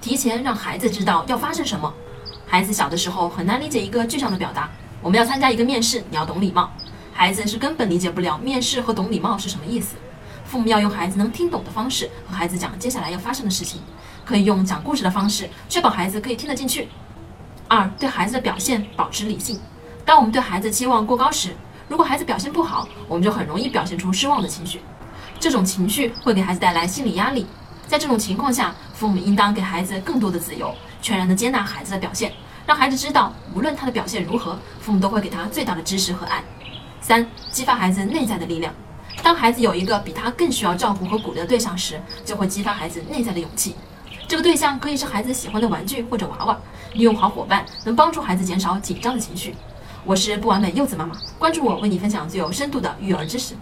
提前让孩子知道要发生什么。孩子小的时候很难理解一个具象的表达。我们要参加一个面试，你要懂礼貌。孩子是根本理解不了面试和懂礼貌是什么意思。父母要用孩子能听懂的方式和孩子讲接下来要发生的事情，可以用讲故事的方式，确保孩子可以听得进去。二，对孩子的表现保持理性。当我们对孩子期望过高时，如果孩子表现不好，我们就很容易表现出失望的情绪。这种情绪会给孩子带来心理压力。在这种情况下，父母应当给孩子更多的自由，全然的接纳孩子的表现，让孩子知道，无论他的表现如何，父母都会给他最大的支持和爱。三、激发孩子内在的力量。当孩子有一个比他更需要照顾和鼓励的对象时，就会激发孩子内在的勇气。这个对象可以是孩子喜欢的玩具或者娃娃。利用好伙伴，能帮助孩子减少紧张的情绪。我是不完美柚子妈妈，关注我，为你分享最有深度的育儿知识。